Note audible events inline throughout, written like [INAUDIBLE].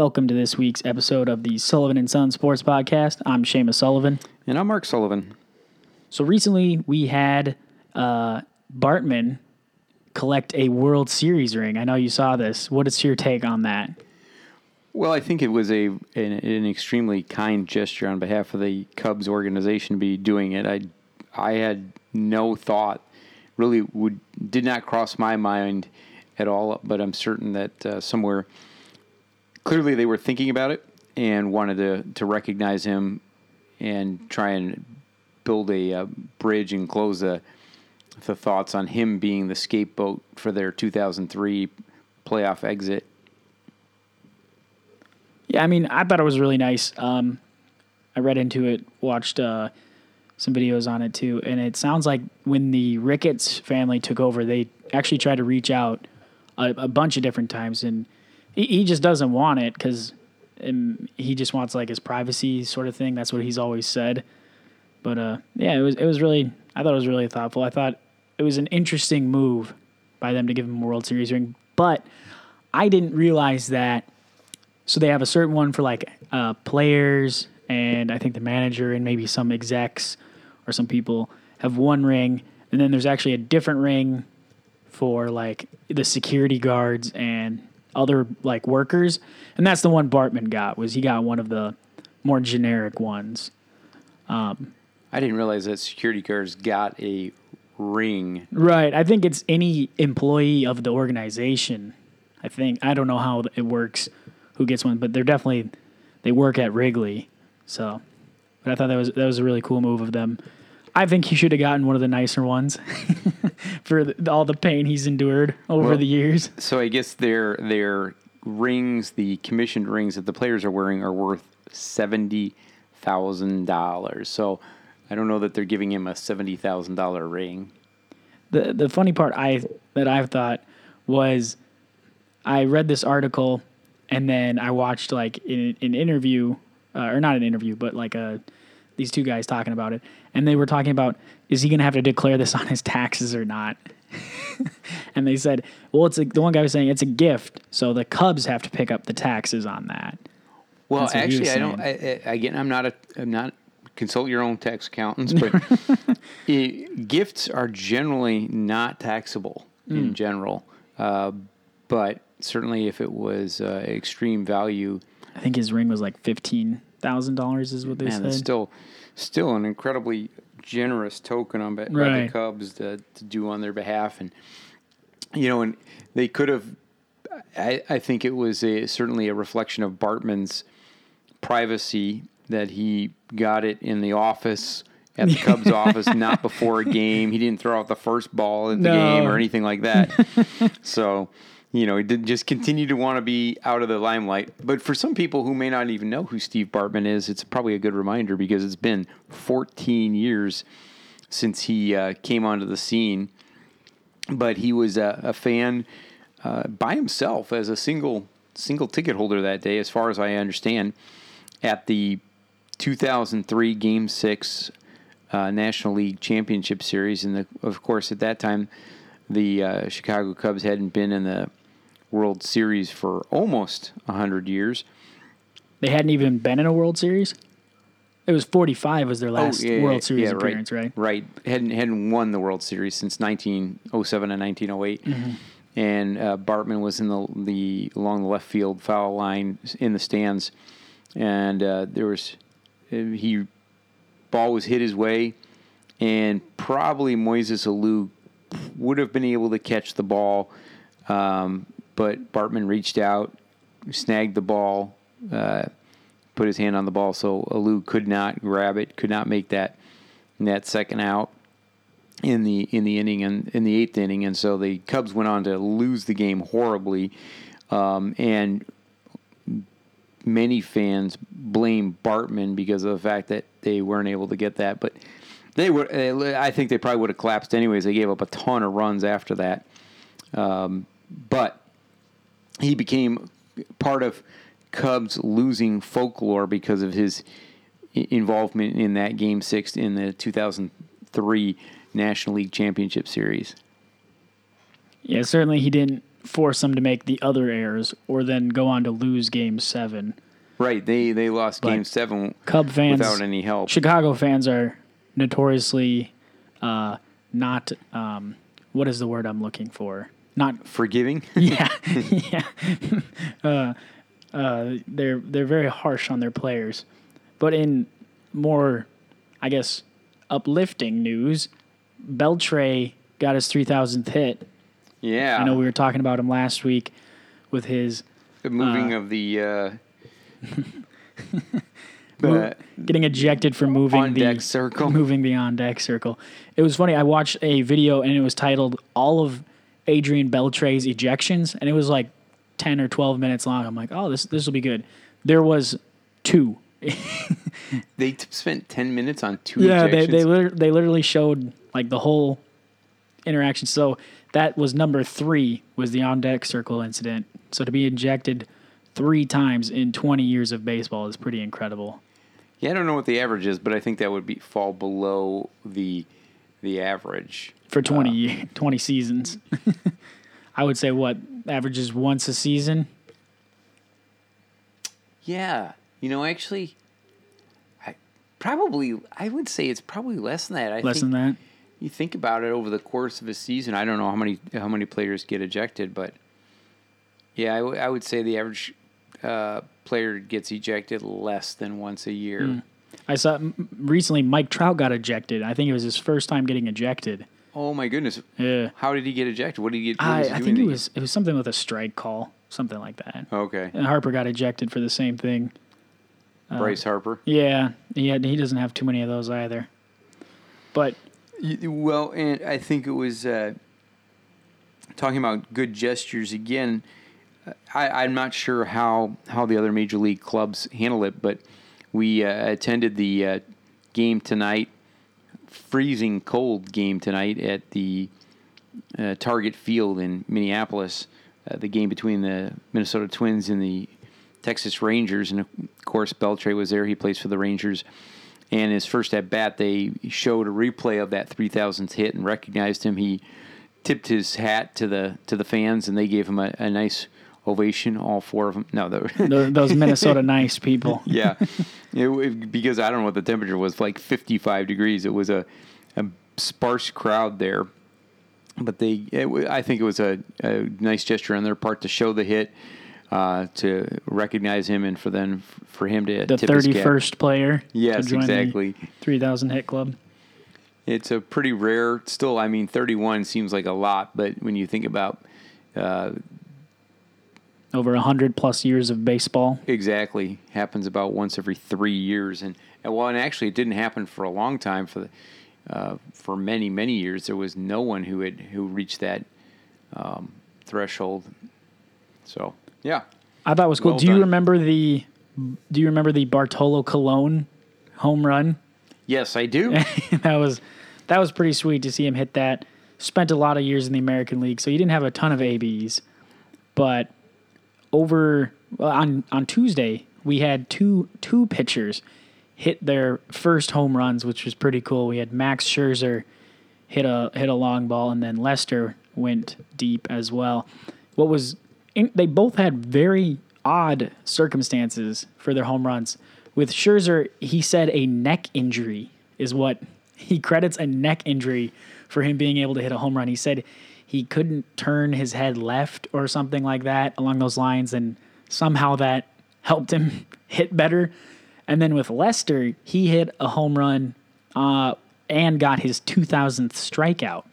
Welcome to this week's episode of the Sullivan and Son Sports Podcast. I'm Seamus Sullivan. And I'm Mark Sullivan. So recently we had uh, Bartman collect a World Series ring. I know you saw this. What is your take on that? Well, I think it was a an, an extremely kind gesture on behalf of the Cubs organization to be doing it. I I had no thought, really would did not cross my mind at all. But I'm certain that uh, somewhere, clearly they were thinking about it and wanted to to recognize him and try and build a, uh bridge and close the the thoughts on him being the scapegoat for their 2003 playoff exit. Yeah, I mean, I thought it was really nice. Um, I read into it, watched uh, some videos on it too, and it sounds like when the Ricketts family took over, they actually tried to reach out a, a bunch of different times, and he, just doesn't want it because he just wants like his privacy sort of thing. That's what he's always said. But uh, yeah, it was it was really I thought it was really thoughtful. I thought it was an interesting move by them to give him a World Series ring, but I didn't realize that. So they have a certain one for like uh, players and I think the manager and maybe some execs or some people have one ring, and then there's actually a different ring for like the security guards and other like workers, and that's the one Bartman got. Was he got one of the more generic ones? Um, I didn't realize that security guards got a ring. Right. I think it's any employee of the organization. I think I don't know how it works, who gets one, but they're definitely they work at Wrigley. So, but I thought that was that was a really cool move of them. I think he should have gotten one of the nicer ones [LAUGHS] for the, all the pain he's endured over Well, the years. So I guess their their rings, the commissioned rings that the players are wearing, are worth seventy thousand dollars. So I don't know that they're giving him a seventy thousand dollar ring. the the funny part I that I've thought was I read this article and then I watched like an, an interview uh, or not an interview but like a these two guys talking about it and they were talking about is he going to have to declare this on his taxes or not [LAUGHS] and they said well it's a, the one guy was saying it's a gift so the Cubs have to pick up the taxes on that Well, That's what he was actually, I don't. I, I, again, I'm not a. I'm not. Consult your own tax accountants, but [LAUGHS] eh, gifts are generally not taxable Hmm. in general. Uh, but certainly, if it was uh, extreme value, I think his ring was like fifteen thousand dollars is what they man, said it's still still an incredibly generous token on by, by the Cubs to, to do on their behalf, and you know, and they could have. I, I think it was a, certainly a reflection of Bartman's privacy that he got it in the office at the Cubs [LAUGHS] office, not before a game. He didn't throw out the first ball in the No. game or anything like that. [LAUGHS] so, you know, he did just continue to want to be out of the limelight. But for some people who may not even know who Steve Bartman is, it's probably a good reminder because it's been 14 years since he uh, came onto the scene. But he was a, a fan uh, by himself as a single single ticket holder that day, as far as I understand, at the 2003 Game Six uh, National League Championship Series, and the, of course at that time the uh, Chicago Cubs hadn't been in the World Series for almost hundred years. They hadn't even been in a World Series. It was 45 was their last Oh, yeah, World yeah, Series yeah, appearance, right? Right. Hadn't hadn't won the World Series since 1907 and 1908. Mm-hmm. And uh, Bartman was in the the along the left field foul line in the stands, and uh, there was uh, he ball was hit his way, and probably Moises Alou would have been able to catch the ball, um, but Bartman reached out, snagged the ball, uh, put his hand on the ball, so Alou could not grab it, could not make that that second out in the in the inning and in the eighth inning, and so the Cubs went on to lose the game horribly, um, and many fans blame Bartman because of the fact that they weren't able to get that, but they would. I think they probably would have collapsed anyways. They gave up a ton of runs after that, um, but he became part of Cubs losing folklore because of his involvement in that Game Six in the 2003 National League Championship Series. Yeah, certainly he didn't force them to make the other errors or then go on to lose game seven. Right. They they lost But game seven Cub fans, without any help. Chicago fans are notoriously uh, not. Um, what is the word I'm looking for? Not Forgiving. [LAUGHS] yeah, [LAUGHS] yeah. [LAUGHS] uh, uh, they're they're very harsh on their players, but in more, I guess, uplifting news, Beltre got his three thousandth hit. yeah. I know we were talking about him last week with his the moving uh, of the uh, Mo- getting ejected for moving on the deck circle. moving the on deck circle. It was funny. I watched a video and it was titled "All of Adrian Beltre's ejections," and it was like ten or twelve minutes long. I'm like, oh, this this will be good. There was two. [LAUGHS] They t- spent ten minutes on two Yeah, they they liter- they literally showed like the whole interaction. So that was number three was the on deck circle incident. So to be ejected three times in 20 years of baseball is pretty incredible. yeah, I don't know what the average is, but I think that would be fall below the the average. For 20, ye- [LAUGHS] 20 seasons. [LAUGHS] I would say what averages once a season. Yeah, you know, actually, I probably I would say it's probably less than that. I Less than that. you think about it over the course of a season. I don't know how many how many players get ejected, but yeah, I, w- I would say the average uh, player gets ejected less than once a year. Hmm. I saw m- recently Mike Trout got ejected. I think it was his first time getting ejected. Oh my goodness! Yeah. How did he get ejected? What did he get? I, he I think it was it was something with a strike call, something like that. okay. And Harper got ejected for the same thing. Bryce Harper. Yeah, he had, he doesn't have too many of those either. But Well, and I think it was uh, talking about good gestures again. I, I'm not sure how, how the other major league clubs handle it, but we uh, attended the uh, game tonight, freezing cold game tonight at the uh, Target Field in Minneapolis. Uh, the game between the Minnesota Twins and the Texas Rangers, and of course Beltre was there. He plays for the Rangers. And his first at bat, they showed a replay of that 3000th hit and recognized him. He tipped his hat to the to the fans, and they gave him a, a nice ovation. All four of them. No, they those [LAUGHS] Minnesota nice people. [LAUGHS] yeah, it, because I don't know what the temperature was, like 55 degrees. It was a, a sparse crowd there, but they, it, I think it was a, a nice gesture on their part to show the hit, uh, to recognize him, and for then for him to The thirty first player. Yes, exactly. Three thousand hit club. It's a pretty rare. Still, I mean, 31 seems like a lot, but when you think about uh, Over hundred plus years of baseball. exactly happens about once every three years and, and well and actually it didn't happen for a long time for the, uh, for many many years there was no one who had who reached that um, threshold so yeah I thought it was cool. Well do you remember the do you remember the Bartolo Colon home run? yes i do [LAUGHS] that was that was pretty sweet to see him hit that. Spent a lot of years in the American League, so he didn't have a ton of ABs. But over on on Tuesday, we had two two pitchers hit their first home runs, which was pretty cool. We had Max Scherzer hit a hit a long ball, and then Lester went deep as well. What was in, they both had very odd circumstances for their home runs. With Scherzer, he said a neck injury is what he credits a neck injury for him being able to hit a home run. He said he couldn't turn his head left or something like that along those lines, and somehow that helped him [LAUGHS] hit better. And then with Lester, he hit a home run uh, and got his 2000th strikeout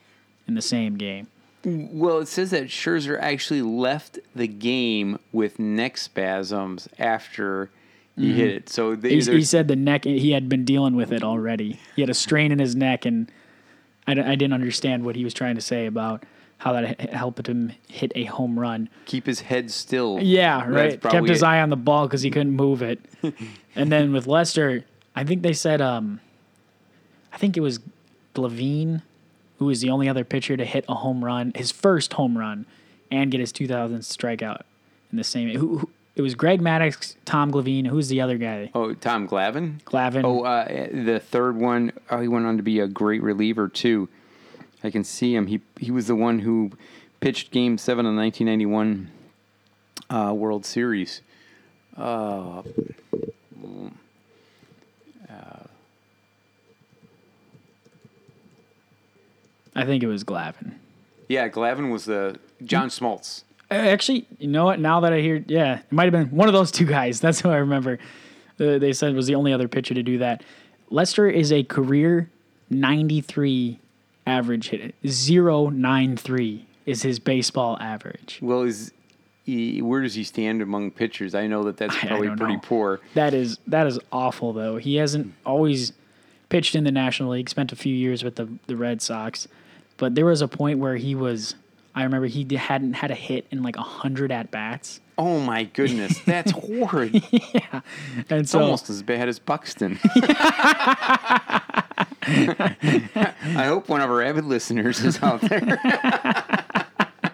in the same game. well it says that Scherzer actually left the game with neck spasms after he hit it so they, He, he said the neck, he had been dealing with it already. He had a strain in his neck, and I didn't understand what he was trying to say about how that h- helped him hit a home run. keep his head still Yeah, right. Kept his it. eye on the ball because he couldn't move it. [LAUGHS] and then with Lester, I think they said, um, I think it was Levine, who was the only other pitcher to hit a home run, his first home run, and get his 2000th strikeout in the same. Who, who, it was Greg Maddux, Tom Levine. Who's the other guy? oh tom glavine Glavin. Oh, uh, the third one, oh, he went on to be a great reliever too. I can see him. He he was the one who pitched Game Seven of the 1991 uh, World Series. Uh, I think it was Glavine. yeah, Glavine was the John Smoltz. Uh, Actually, you know what? Now that I hear, yeah, it might have been one of those two guys. [LAUGHS] That's who I remember. Uh, they said was the only other pitcher to do that. Lester is a career 93 average hit. 093 is his baseball average. Well, is he, where does he stand among pitchers? I know that that's probably pretty know. poor. That is that is awful though. He hasn't always pitched in the National League. Spent a few years with the the Red Sox, but there was a point where he was. I remember he hadn't had a hit in like hundred at bats, Oh my goodness, [LAUGHS] that's horrid. and It's so almost as bad as Buxton. [LAUGHS] [LAUGHS] I hope one of our avid listeners is out there.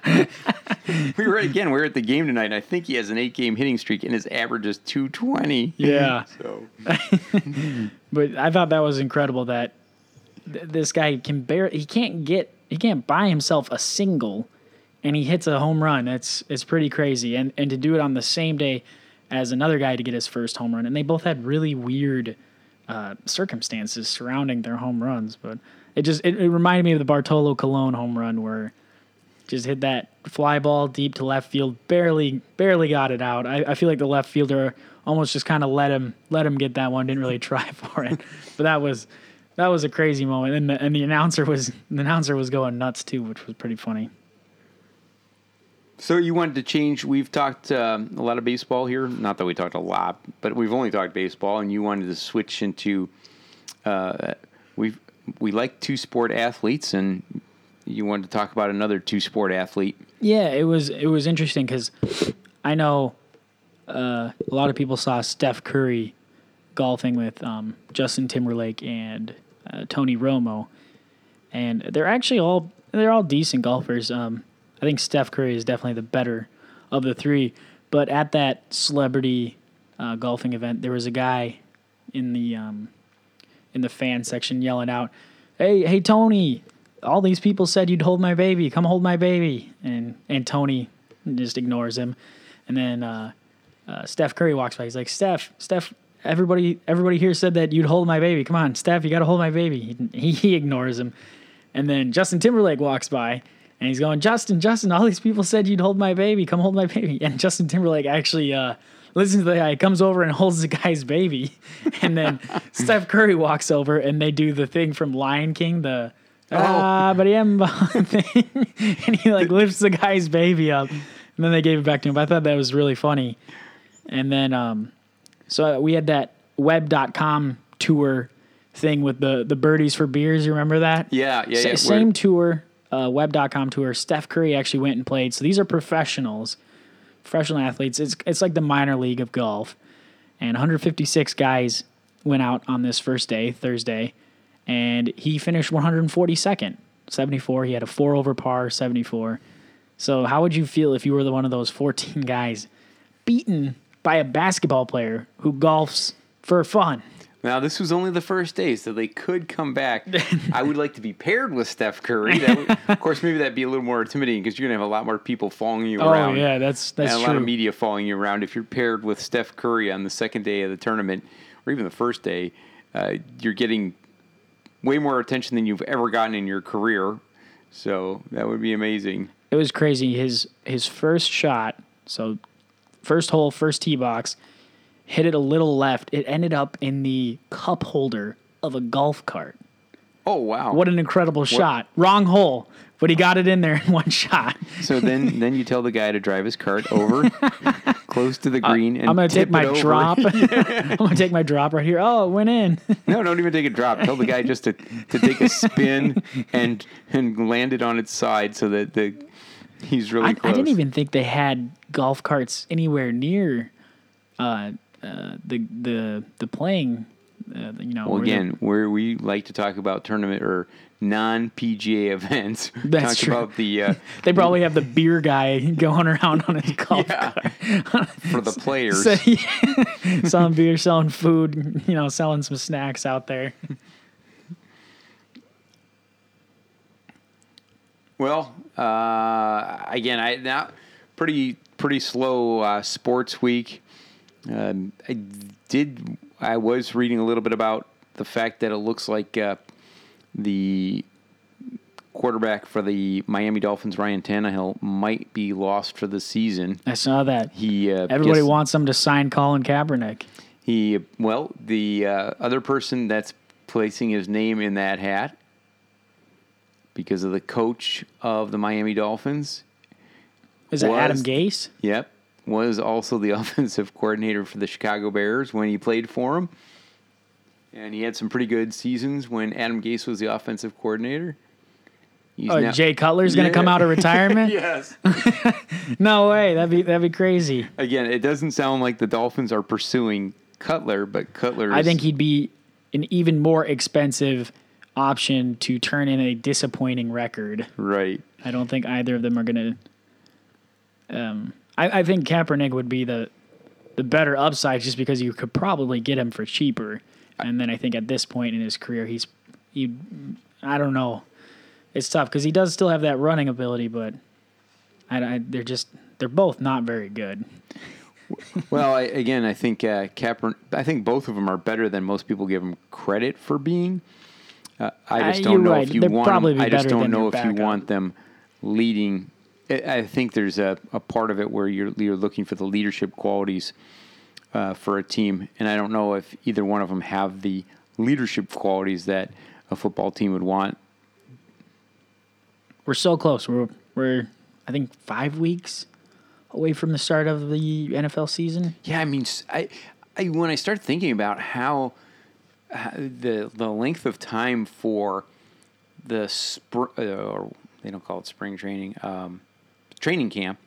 [LAUGHS] we were again. We were at the game tonight. and I think he has an eight-game hitting streak, and his average is two twenty. yeah. [LAUGHS] So [LAUGHS] But I thought that was incredible that th- this guy can bear. He can't get. He can't buy himself a single, and he hits a home run. That's it's pretty crazy. And and to do it on the same day as another guy to get his first home run, and they both had really weird uh, circumstances surrounding their home runs. But it just it, it reminded me of the Bartolo Colon home run where just hit that fly ball deep to left field, barely barely got it out. I, I feel like the left fielder almost just kind of let him let him get that one, didn't really [LAUGHS] try for it. But that was that was a crazy moment, and the, and the announcer was the announcer was going nuts too, which was pretty funny. So you wanted to change? We've talked um, a lot of baseball here. Not that we talked a lot, but we've only talked baseball, and you wanted to switch into. Uh, we we like two sport athletes, and you wanted to talk about another two sport athlete. Yeah, it was it was interesting because I know uh, a lot of people saw Steph Curry golfing with um, Justin Timberlake and uh, Tony Romo, and they're actually all they're all decent golfers. Um, I think Steph Curry is definitely the better of the three. But at that celebrity uh, golfing event, there was a guy in the um, in the fan section yelling out, "Hey, hey, Tony! All these people said you'd hold my baby. Come hold my baby." And and Tony just ignores him. And then uh, uh, Steph Curry walks by. He's like, "Steph, Steph, everybody, everybody here said that you'd hold my baby. Come on, Steph, you got to hold my baby." He, he ignores him. And then Justin Timberlake walks by. And he's going, Justin, Justin, all these people said you'd hold my baby. Come hold my baby. And Justin Timberlake actually uh, listens to the guy, comes over and [LAUGHS] holds the guy's baby. And then [LAUGHS] Steph Curry walks over and they do the thing from Lion King, the ah, but [LAUGHS] thing. and he like lifts the guy's baby up. And then they gave it back to him. But I thought that was really funny. And then, um, so we had that web.com tour thing with the, the birdies for beers. You remember that? Yeah, yeah, yeah. Same We're- tour, uh, web.com tour. Steph Curry actually went and played. So these are professionals, professional athletes. It's it's like the minor league of golf. And 156 guys went out on this first day, Thursday, and he finished 142nd, 74. He had a four over par, 74. So how would you feel if you were the one of those 14 guys beaten by a basketball player who golfs for fun? Now this was only the first day, so they could come back. [LAUGHS] I would like to be paired with Steph Curry. That would, of course, maybe that'd be a little more intimidating because you're gonna have a lot more people following you Oh around. yeah, that's that's and a true. lot of media following you around. If you're paired with Steph Curry on the second day of the tournament, or even the first day, uh, you're getting way more attention than you've ever gotten in your career. So that would be amazing. it was crazy. His his first shot, so first hole, first tee box, hit it a little left. It ended up in the cup holder of a golf cart. Oh wow! What an incredible shot! Wrong hole, but he got it in there in [LAUGHS] one shot. So then, then you tell the guy to drive his cart over [LAUGHS] close to the green, and I'm gonna tip take my drop. [LAUGHS] I'm gonna take my drop right here. Oh, it went in. No, don't even take a drop. Tell the guy just to, to take a spin and and land it on its side so that the he's really I, close. I didn't even think they had golf carts anywhere near uh, uh, the the the playing. Uh, you know, Well, again, where we like to talk about tournament or non PGA [LAUGHS] events, [LAUGHS] That's talk true. about the uh, [LAUGHS] they probably have the beer guy going around on his golf Yeah. cart. for the players. So, selling beer, selling food, you know, selling some snacks out there. Well, uh, again, I now pretty pretty slow uh, sports week. Um, I did. I was reading a little bit about the fact that it looks like uh, the quarterback for the Miami Dolphins, Ryan Tannehill, might be lost for the season. I saw that. He uh, Everybody guess- wants him to sign Colin Kaepernick. He well, the uh, other person that's placing his name in that hat because of the coach of the Miami Dolphins. Is it Was- Adam Gase? Yep, was also the [LAUGHS] offensive coordinator for the Chicago Bears when he played for him, and he had some pretty good seasons when Adam Gase was the offensive coordinator. He's Oh, now- Jay Cutler's going to come out of retirement? [LAUGHS] yes. [LAUGHS] No way. That'd be that'd be crazy. Again, it doesn't sound like the Dolphins are pursuing Cutler, but Cutler. I think he'd be an even more expensive option to turn in a disappointing record. right. I don't think either of them are going to. Um, I, I think Kaepernick would be the the better upside just because you could probably get him for cheaper. And then I think at this point in his career, he's he. I don't know. It's tough because he does still have that running ability, but I, I, they're just they're both not very good. Well, I, again, I think uh, Kaepernick. I think both of them are better than most people give them credit for being. Uh, I just Uh, don't know right. if you They'd want. Them, I just don't know if you want them leading. I I think there's a, a part of it where you're you're looking for the leadership qualities uh, for a team, and I don't know if either one of them have the leadership qualities that a football team would want. We're so close. We're we're I think five weeks away from the start of the NFL season. Yeah, I mean, I, I when I start thinking about how, how the the length of time for the spring, uh, or they don't call it spring training, um, training camp,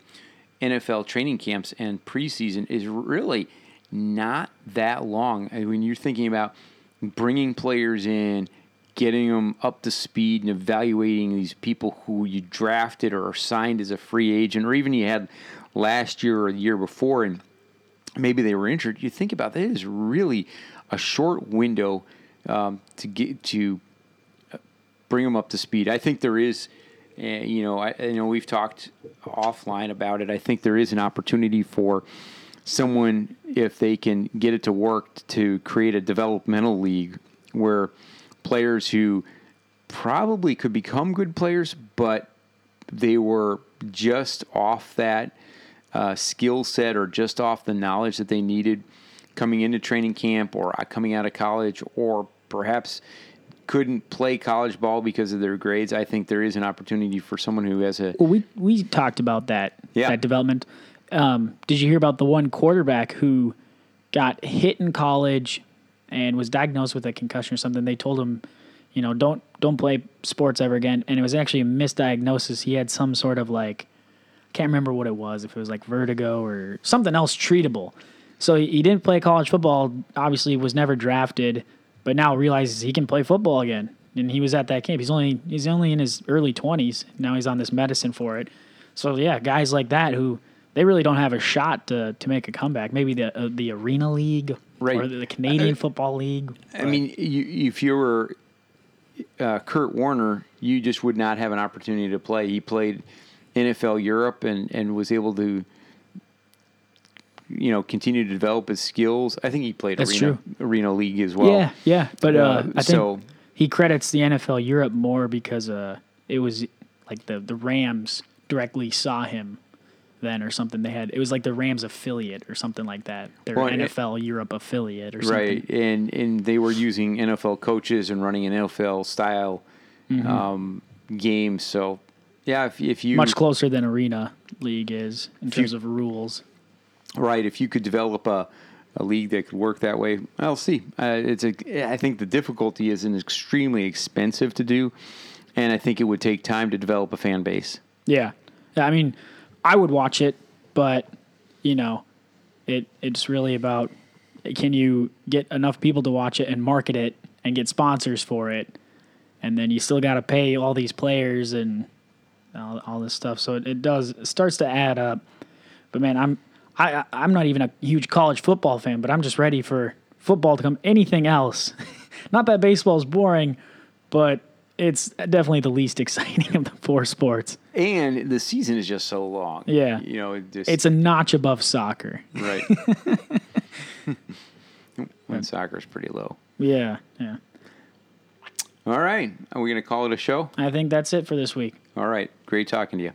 NFL training camps and preseason is really not that long. I mean, when you're thinking about bringing players in, getting them up to speed, and evaluating these people who you drafted or signed as a free agent, or even you had last year or the year before, and maybe they were injured. You think about that is really a short window um, to get to uh, bring them up to speed. I think there is, uh, you know, I, I know we've talked offline about it. I think there is an opportunity for someone if they can get it to work to create a developmental league where players who probably could become good players, but they were just off that uh, skill set or just off the knowledge that they needed coming into training camp or uh, coming out of college or perhaps couldn't play college ball because of their grades. I think there is an opportunity for someone who has a Well, we we talked about that Yeah. that development. Um, did you hear about the one quarterback who got hit in college and was diagnosed with a concussion or something? They told him, you know, don't don't play sports ever again. And it was actually a misdiagnosis. He had some sort of like, I can't remember what it was. If it was like vertigo or something else treatable. So he, he didn't play college football. Obviously, was never drafted, but now realizes he can play football again. And he was at that camp. He's only he's only in his early twenties. Now he's on this medicine for it. So yeah, guys like that who they really don't have a shot to to make a comeback. Maybe the uh, the Arena League Right. or the Canadian Uh, Football League. I mean, you, if you were uh, Kurt Warner, you just would not have an opportunity to play. He played NFL Europe and, and was able to, you know, continue to develop his skills. I think he played That's Arena, true. Arena League as well. yeah, yeah, but uh, Uh, I think so- he credits the NFL Europe more because uh, it was like the the Rams directly saw him then or something. They had it was like the Rams affiliate or something like that. Their Well, and it- NFL Europe affiliate or something. Right, and and they were using NFL coaches and running an NFL style Mm-hmm. um, game. So, yeah, if, if you Much closer than Arena League is in you- terms of rules. Right, if you could develop a, a league that could work that way, I'll see. Uh, it's a. I think the difficulty is an extremely expensive to do, and I think it would take time to develop a fan base. Yeah. I mean, I would watch it, but you know, it it's really about can you get enough people to watch it and market it and get sponsors for it, and then you still got to pay all these players and all, all this stuff. So it, it does it starts to add up. But man, I'm I I- I'm not even a huge college football fan, but I'm just ready for football to come anything else. [LAUGHS] not that baseball is boring, but it's definitely the least [LAUGHS] exciting of the four sports. And the season is just so long. Yeah. You know, it just It's a notch above soccer. right. [LAUGHS] when soccer's pretty low. Yeah, yeah. All right. Are we going to call it a show? I think that's it for this week. All right. Great talking to you.